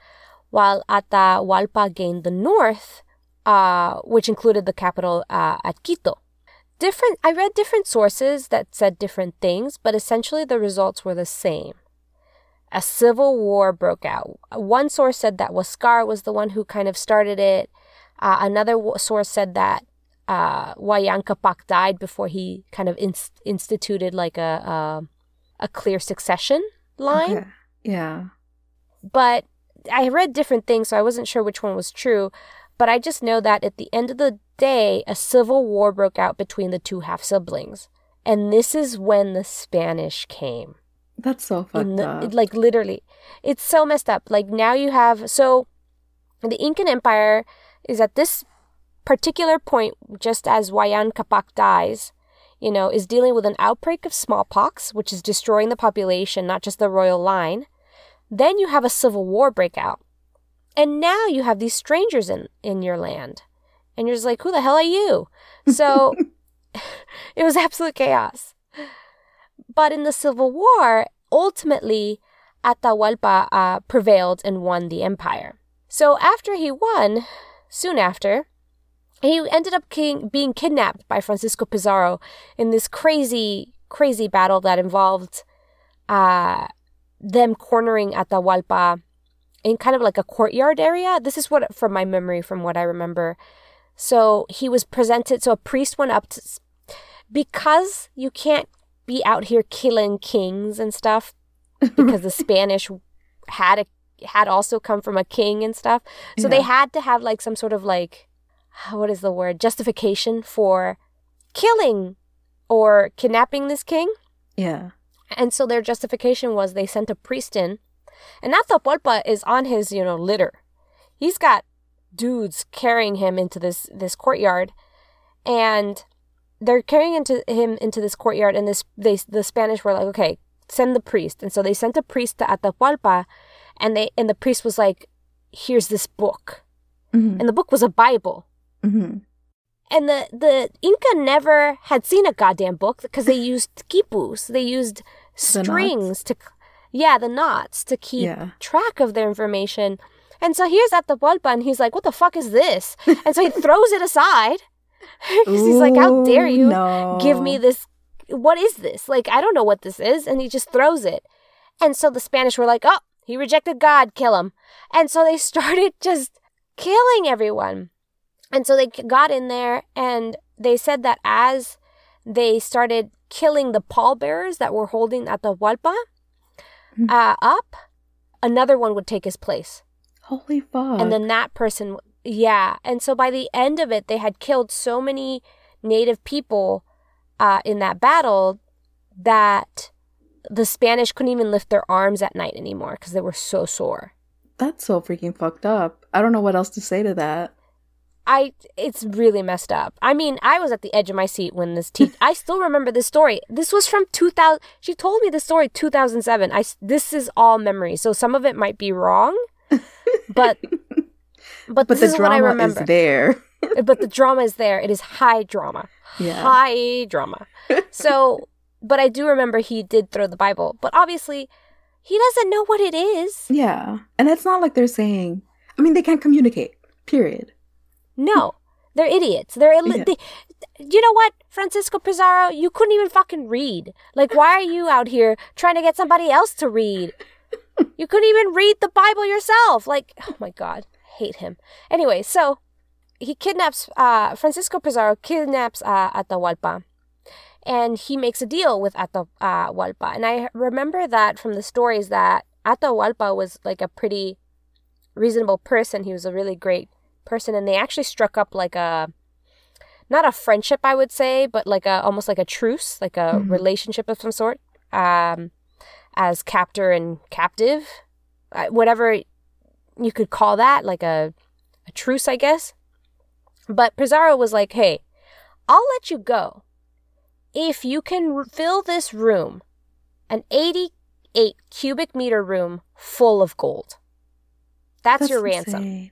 while Atahualpa gained the north, uh, which included the capital uh, at Quito. Different. I read different sources that said different things, but essentially the results were the same. A civil war broke out. One source said that Huascar was the one who kind of started it. Uh, another source said that uh, Capac died before he kind of inst- instituted like a, a a clear succession line Okay. Yeah. but I read different things, so I wasn't sure which one was true. But I just know that at the end of the day, a civil war broke out between the two half siblings. And this is when the Spanish came. That's so fucked the, up. like, literally. It's so messed up. Like, now you have. So, the Incan Empire is at this particular point, just as Huayan Capac dies, you know, is dealing with an outbreak of smallpox, which is destroying the population, not just the royal line. Then you have a civil war break out. And now you have these strangers in, in your land. And you're just like, who the hell are you? So it was absolute chaos. But in the Civil War, ultimately, Atahualpa uh, prevailed and won the empire. So after he won, soon after, he ended up king, being kidnapped by Francisco Pizarro in this crazy, crazy battle that involved uh, them cornering Atahualpa in kind of like a courtyard area. This is what, from my memory, from what I remember. So he was presented, so a priest went up to, because you can't be out here killing kings and stuff, because the Spanish had a, had also come from a king and stuff. So they had to have like some sort of like, what is the word, justification for killing or kidnapping this king. Yeah. And so their justification was they sent a priest in. And Atahualpa is on his, you know, litter. He's got dudes carrying him into this this courtyard. And they're carrying into him into this courtyard and this they the Spanish were like, "Okay, send the priest." And so they sent a priest to Atahualpa and they and the priest was like, "Here's this book." hmm And the book was a Bible. hmm And the, the Inca never had seen a goddamn book because they used quipus. They used strings to, yeah, the knots to keep Yeah. track of their information. And so here's Atahualpa, and he's like, "What the fuck is this?" And so he throws it aside. 'Cause he's like, "How dare you no. give me this? What is this? Like, I don't know what this is." And he just throws it. And so the Spanish were like, "Oh, he rejected God. Kill him." And so they started just killing everyone. And so they got in there and they said that as they started killing the pallbearers that were holding at the Atahualpa Mhm. uh, up, another one would take his place. Holy fuck. And then that person, yeah. And so by the end of it, they had killed so many native people uh, in that battle that the Spanish couldn't even lift their arms at night anymore because they were so sore. That's so freaking fucked up. I don't know what else to say to that. I it's really messed up. I mean, I was at the edge of my seat when this te- I still remember this story. This was from 2000 She told me the story 2007. I this is all memory. So some of it might be wrong, but but, But this the is what I drama remember. is there. but the drama is there. It is high drama. Yeah. High drama. So, but I do remember he did throw the Bible, but obviously he doesn't know what it is. Yeah. And it's not like they're saying, I mean, they can't communicate. Period. No, they're idiots. They're Ill- Yeah. they, you know what, Francisco Pizarro, you couldn't even fucking read. Like, why are you out here trying to get somebody else to read? You couldn't even read the Bible yourself. Like, oh my god, hate him. Anyway, so he kidnaps uh, Francisco Pizarro kidnaps uh, Atahualpa, and he makes a deal with Atahualpa. And I remember that from the stories that Atahualpa was like a pretty reasonable person. He was a really great person, and they actually struck up like a not a friendship, I would say, but like a almost like a truce, like a Mhm. relationship of some sort, um, as captor and captive, uh, whatever you could call that, like a a truce, I guess. But Pizarro was like, "Hey, I'll let you go if you can r- fill this room, an eighty-eight cubic meter room full of gold. That's, your ransom."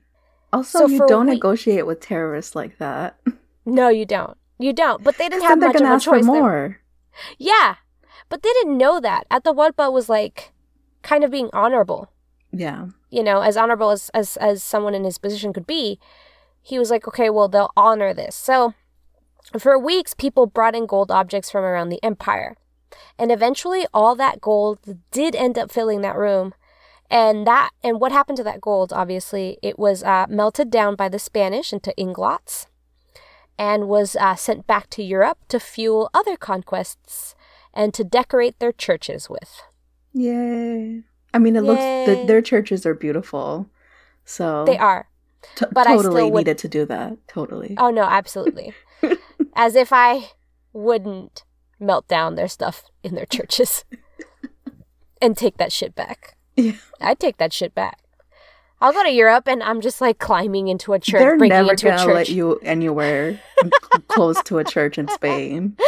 Also, So you don't week- negotiate with terrorists like that. No, you don't. You don't. But they didn't have much of a ask choice. more. Yeah, but they didn't know that. At the Atahualpa was like kind of being honorable. Yeah. You know, as honorable as as as someone in his position could be. He was like, okay, well, they'll honor this. So, for weeks, people brought in gold objects from around the empire, and eventually, all that gold did end up filling that room. And that and what happened to that gold? Obviously, it was uh, melted down by the Spanish into inglots, and was uh, sent back to Europe to fuel other conquests and to decorate their churches with. Yay. I mean, it looks the, their churches are beautiful. So They are. t- but I totally still would- needed to do that. Totally. Oh no, absolutely. As if I wouldn't melt down their stuff in their churches and take that shit back. Yeah. I'd take that shit back. I'll go to Europe and I'm just like climbing into a church, They're breaking never into a gonna church. let you anywhere close to a church in Spain.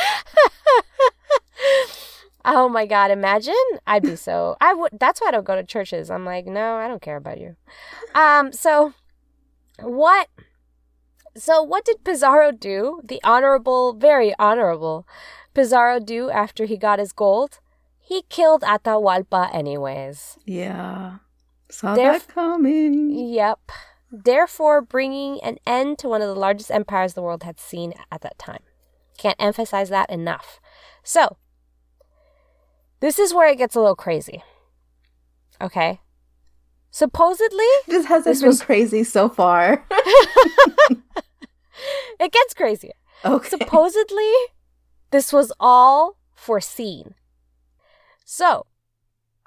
oh my god, imagine. I'd be so I would that's why I don't go to churches. I'm like, no, I don't care about you. Um so what so what did Pizarro do? The honorable, very honorable Pizarro do after he got his gold? He killed Atahualpa anyways. Yeah. Saw They're- that coming. Yep. Therefore, bringing an end to one of the largest empires the world had seen at that time. Can't emphasize that enough. So, this is where it gets a little crazy. Okay? Supposedly, This hasn't This been was- crazy so far. it gets crazier. okay. Supposedly, this was all foreseen. So,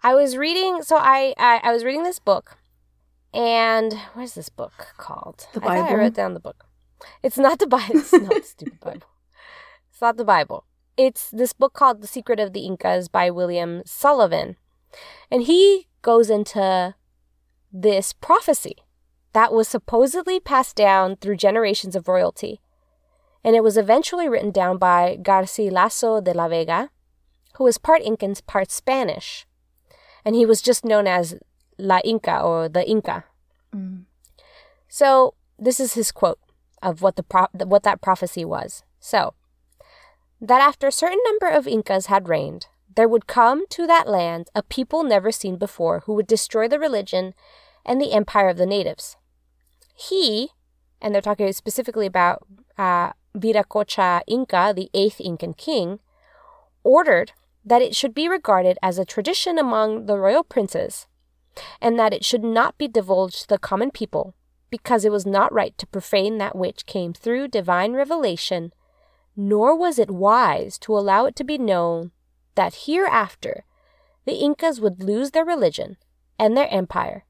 I was reading. So I, I I was reading this book, and what's this book called? The I I Bible? wrote down the book. It's not the Bible. It's not the stupid Bible. It's not the Bible. It's this book called The Secret of the Incas by William Sullivan, and he goes into this prophecy that was supposedly passed down through generations of royalty and it was eventually written down by Garcilaso de la Vega, who was part Incan, part Spanish, and he was just known as La Inca or the Inca. Mm. So this is his quote of what the pro- what that prophecy was. So that after a certain number of Incas had reigned, there would come to that land a people never seen before who would destroy the religion and the empire of the natives. He, and they're talking specifically about uh, Viracocha Inca, the eighth Incan king, ordered that it should be regarded as a tradition among the royal princes, and that it should not be divulged to the common people, because it was not right to profane that which came through divine revelation, nor was it wise to allow it to be known that hereafter the Incas would lose their religion and their empire,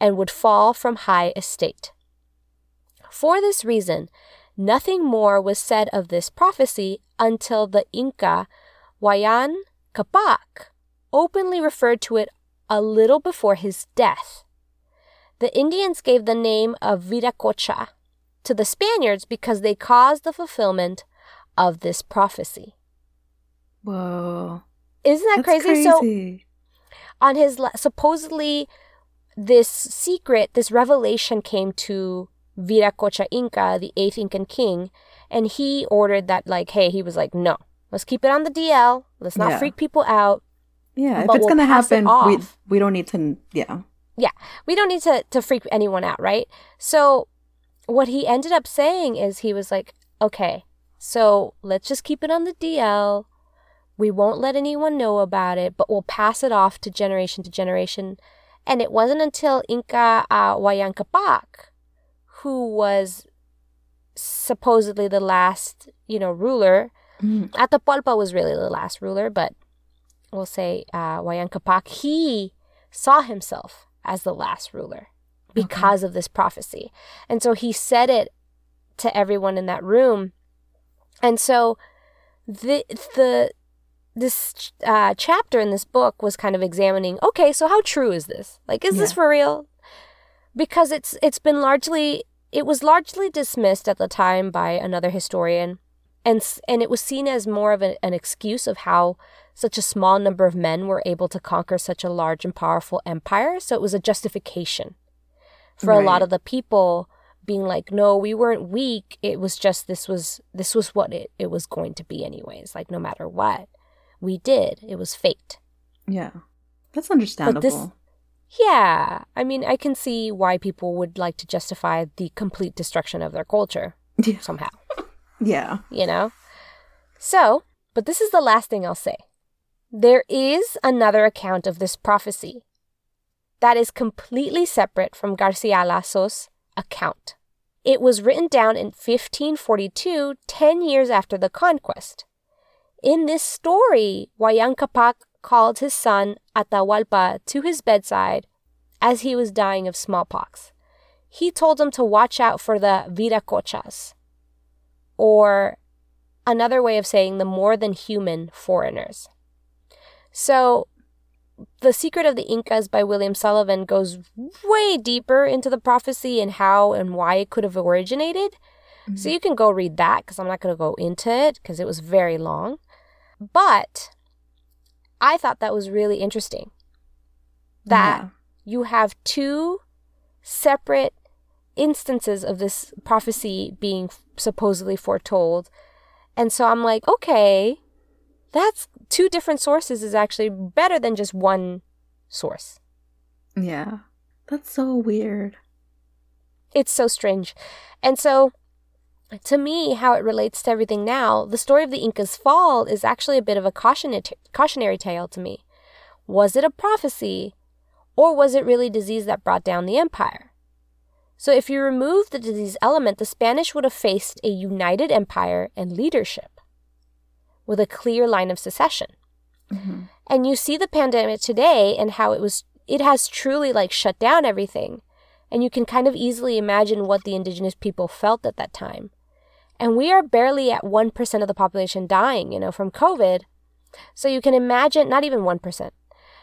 and would fall from high estate. For this reason, nothing more was said of this prophecy until the Inca Huayan Capac openly referred to it a little before his death. The Indians gave the name of Viracocha to the Spaniards because they caused the fulfillment of this prophecy. Whoa. Isn't that That's crazy? So on his la- supposedly this secret, this revelation came to Viracocha Inca, the eighth Incan king, and he ordered that like, hey, he was like, no, let's keep it on the DL. Let's not Yeah. freak people out. yeah, if it's we'll gonna happen, we we don't need to. Yeah. yeah, we don't need to, to freak anyone out, right? So, what he ended up saying is he was like, okay, so let's just keep it on the DL. We won't let anyone know about it, but we'll pass it off to generation to generation. And it wasn't until Inca uh, Huayna Capac, who was supposedly the last, you know, ruler. Mm. Atahualpa was really the last ruler, but we'll say uh, Capac, he saw himself as the last ruler because okay. of this prophecy. And so he said it to everyone in that room. And so the the this uh, chapter in this book was kind of examining okay so how true is this like is yeah. this for real because it's it's been largely it was largely dismissed at the time by another historian and and it was seen as more of a, an excuse of how such a small number of men were able to conquer such a large and powerful empire. So it was a justification for right. a lot of the people being like no we weren't weak. It was just this was this was what it, it was going to be anyways. Like no matter what we did it was fate. Yeah. That's understandable this, yeah. I mean i can see why people would like to justify the complete destruction of their culture yeah. somehow yeah you know so but this is the last thing i'll say there is another account of this prophecy that is completely separate from Garcilaso's account. It was written down in 1542, 10 years after the conquest. In this story, Huayna Capac called his son Atahualpa to his bedside as he was dying of smallpox. He told him to watch out for the viracochas, or another way of saying the more than human foreigners. So the Secret of the Incas by William Sullivan goes way deeper into the prophecy and how and why it could have originated. Mm-hmm. So you can go read that because I'm not going to go into it because it was very long. But I thought that was really interesting that yeah. you have two separate instances of this prophecy being supposedly foretold. And so I'm like, okay, that's two different sources is actually better than just one source. Yeah. That's so weird. It's so strange. And so, to me, how it relates to everything now, the story of the Inca's fall is actually a bit of a cautionary, cautionary tale to me. Was it a prophecy, or was it really disease that brought down the empire? So, if you remove the disease element, the Spanish would have faced a united empire and leadership with a clear line of succession. Mm-hmm. And you see the pandemic today and how it was it has truly like shut down everything. And you can kind of easily imagine what the indigenous people felt at that time. And we are barely at 1% of the population dying, you know, from COVID. So you can imagine, not even 1%.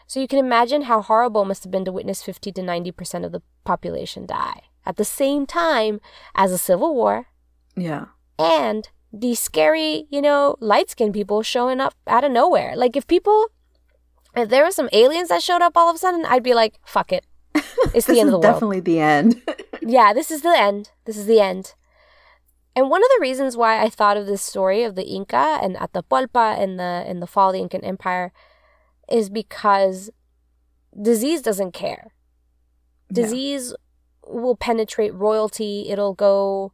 So you can imagine how horrible it must have been to witness 50 to 90% of the population die at the same time as a civil war. Yeah. And these scary, you know, light skinned people showing up out of nowhere. Like if people if there were some aliens that showed up all of a sudden, I'd be like, fuck it. It's the end of the world. Definitely the end. yeah, this is the end. This is the end. And one of the reasons why I thought of this story of the Inca and Atahualpa and the in the fall of the Incan Empire is because disease doesn't care. Disease. Will penetrate royalty. It'll go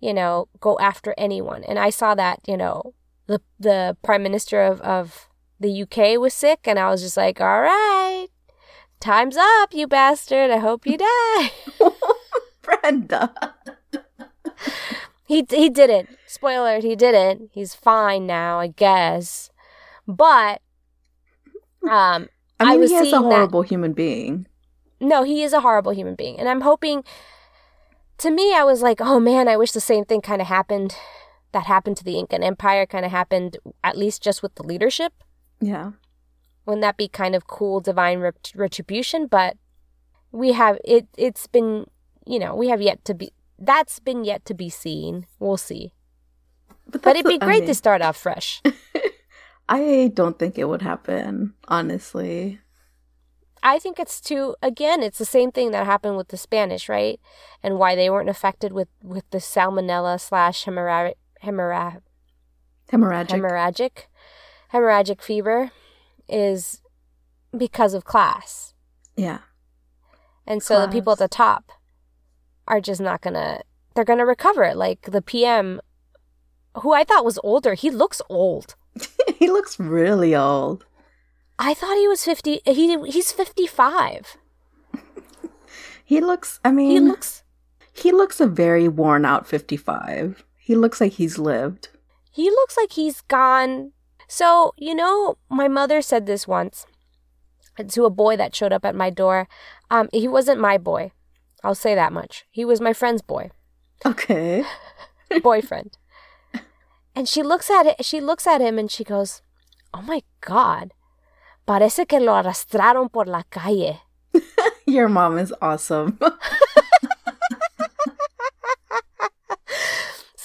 you know, go after anyone. And I saw that, you know, the the prime minister of, of the UK was sick and I was just like, All right, time's up, you bastard. I hope you die. Brenda. he he didn't. Spoiler, he didn't. He's fine now, I guess. But um I mean, I was he is a horrible that, human being. No, he is a horrible human being. And I'm hoping to me, I was like, oh man, I wish the same thing kind of happened that happened to the Incan Empire, kind of happened at least just with the leadership. Yeah. Wouldn't that be kind of cool divine ret- retribution? But we have it. It's been, you know, we have yet to be. That's been yet to be seen. We'll see. But, but it'd be great I mean, to start off fresh. I don't think it would happen, honestly. I think it's too again, it's the same thing that happened with the Spanish, right? And why they weren't affected with with the salmonella slash hemorrhagic hemorrhagic hemorrhagic hemorrhagic fever is because of class. Yeah. And so the people at the top are just not gonna they're gonna recover. Like the PM who I thought was older, he looks old. he looks really old. I thought he was fifty he he's fifty five. he looks I mean He looks he looks a very worn out 55. He looks like he's lived. He looks like he's gone. So, you know, my mother said this once to a boy that showed up at my door. Um, he wasn't my boy. I'll say that much. He was my friend's boy. Okay. Boyfriend. And she looks at it, she looks at him and she goes, "Oh my god. Parece que lo arrastraron por la calle." Your mom is awesome.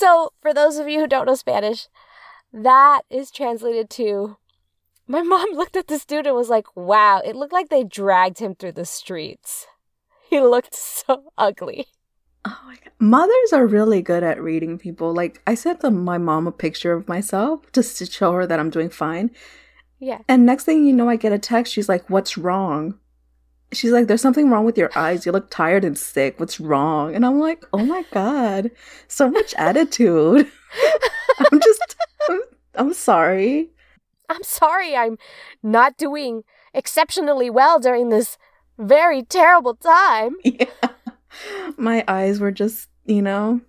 So, for those of you who don't know Spanish, that is translated to my mom looked at this dude and was like, wow, it looked like they dragged him through the streets. He looked so ugly. Oh my God. Mothers are really good at reading people. Like, I sent them, my mom a picture of myself just to show her that I'm doing fine. Yeah. And next thing you know, I get a text. She's like, What's wrong? She's like, There's something wrong with your eyes. You look tired and sick. What's wrong? And I'm like, Oh my God. So much attitude. I'm just, I'm, I'm sorry. I'm sorry I'm not doing exceptionally well during this very terrible time. Yeah. My eyes were just, you know,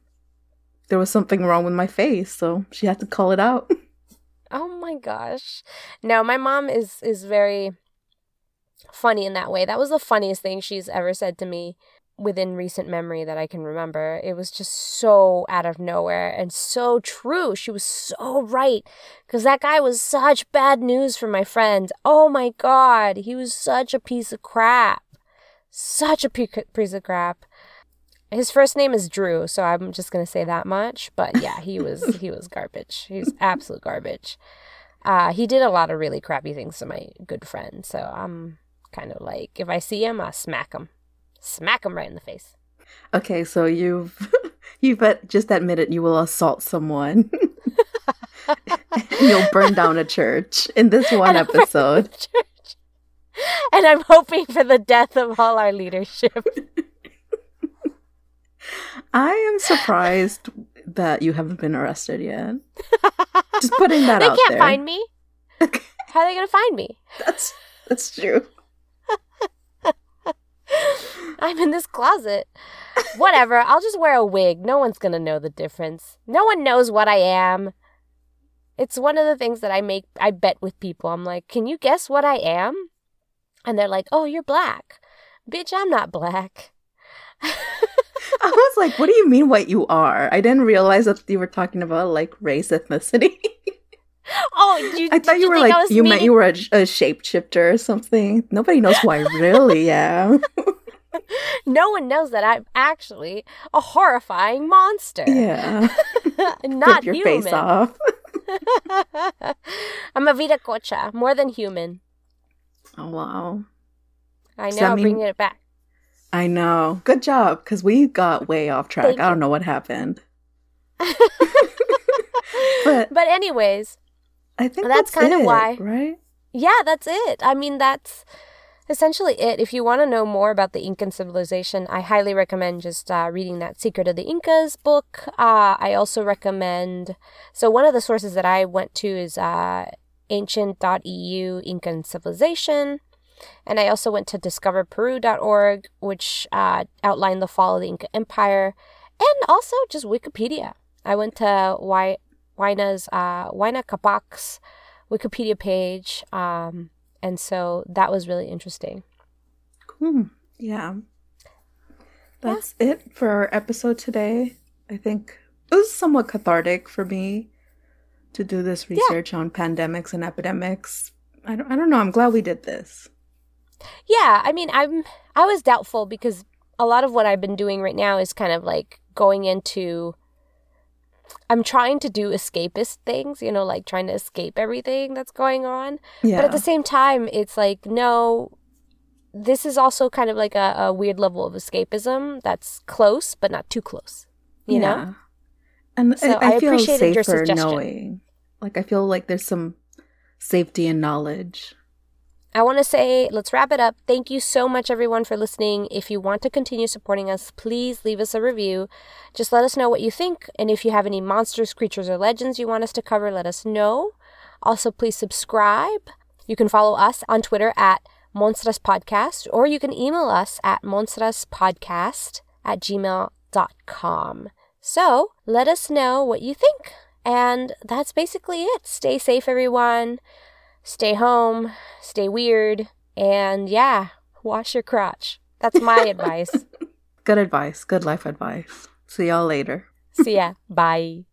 there was something wrong with my face. So she had to call it out. Oh my gosh. No, my mom is is very funny in that way. That was the funniest thing she's ever said to me within recent memory that I can remember. It was just so out of nowhere and so true. She was so right because that guy was such bad news for my friend. Oh my god, he was such a piece of crap. Such a piece of crap. His first name is Drew, so I'm just gonna say that much. But yeah, he was he was garbage. He was absolute garbage. Uh, he did a lot of really crappy things to my good friend, so I'm kind of like, if I see him, I smack him, smack him right in the face. Okay, so you've you've just admitted you will assault someone. You'll burn down a church in this one episode. And I'm hoping for the death of all our leadership. I am surprised that you haven't been arrested yet. Just putting that they out can't find me. How are they going to find me? That's that's true. I'm in this closet. Whatever. I'll just wear a wig. No one's going to know the difference. No one knows what I am. It's one of the things that I make I bet with people. I'm like, "Can you guess what I am?" And they're like, "Oh, you're black." Bitch, I'm not black. I was like, what do you mean what you are? I didn't realize that you were talking about like race ethnicity. Oh, you, I thought did you were like you meant you were a, a shapeshifter or something. Nobody knows who I really am. No one knows that I'm actually a horrifying monster. yeah. not Rip your human. face off. I'm a Viracocha, more than human. Oh wow. I know, mean- bringing it back. I know. Good job, because we got way off track. Thank I don't you. know what happened. But- but anyways, I think That's that's, kinda why. right? yeah, that's it. I mean, that's essentially it. If you want to know more about the Incan civilization, I highly recommend just uh, reading that Secret of the Incas book. Uh, I also recommend, so one of the sources that I went to is uh, ancient.eu Incan civilization. And I also went to discoverperu.org, which uh, outlined the fall of the Inca Empire, and also just Wikipedia. I went to Wai- Huayna's, uh, Huayna Capac's Wikipedia page, um, and so that was really interesting. Hmm. Yeah. That's it for our episode today. I think it was somewhat cathartic for me to do this research on pandemics and epidemics. I don't, I don't know. I'm glad we did this. Yeah, I mean, I'm I was doubtful because a lot of what I've been doing right now is kind of like going into I'm trying to do escapist things, you know, like trying to escape everything that's going on. Yeah. But at the same time, it's like, no, this is also kind of like a, a weird level of escapism that's close, but not too close. You know? Yeah. And So I, I I feel appreciated your suggestion. knowing. Like I feel like there's some safety and knowledge. I want to say, let's wrap it up. Thank you so much, everyone, for listening. If you want to continue supporting us, please leave us a review. Just let us know what you think. And if you have any monsters, creatures, or legends you want us to cover, let us know. Also, please subscribe. You can follow us on Twitter at Monstras Podcast, or you can email us at monstraspodcast at gmail.com. So let us know what you think. And that's basically it. Stay safe, everyone stay home, stay weird, and yeah, wash your crotch. That's my advice. Good advice. Good life advice. See y'all later. See ya. Bye.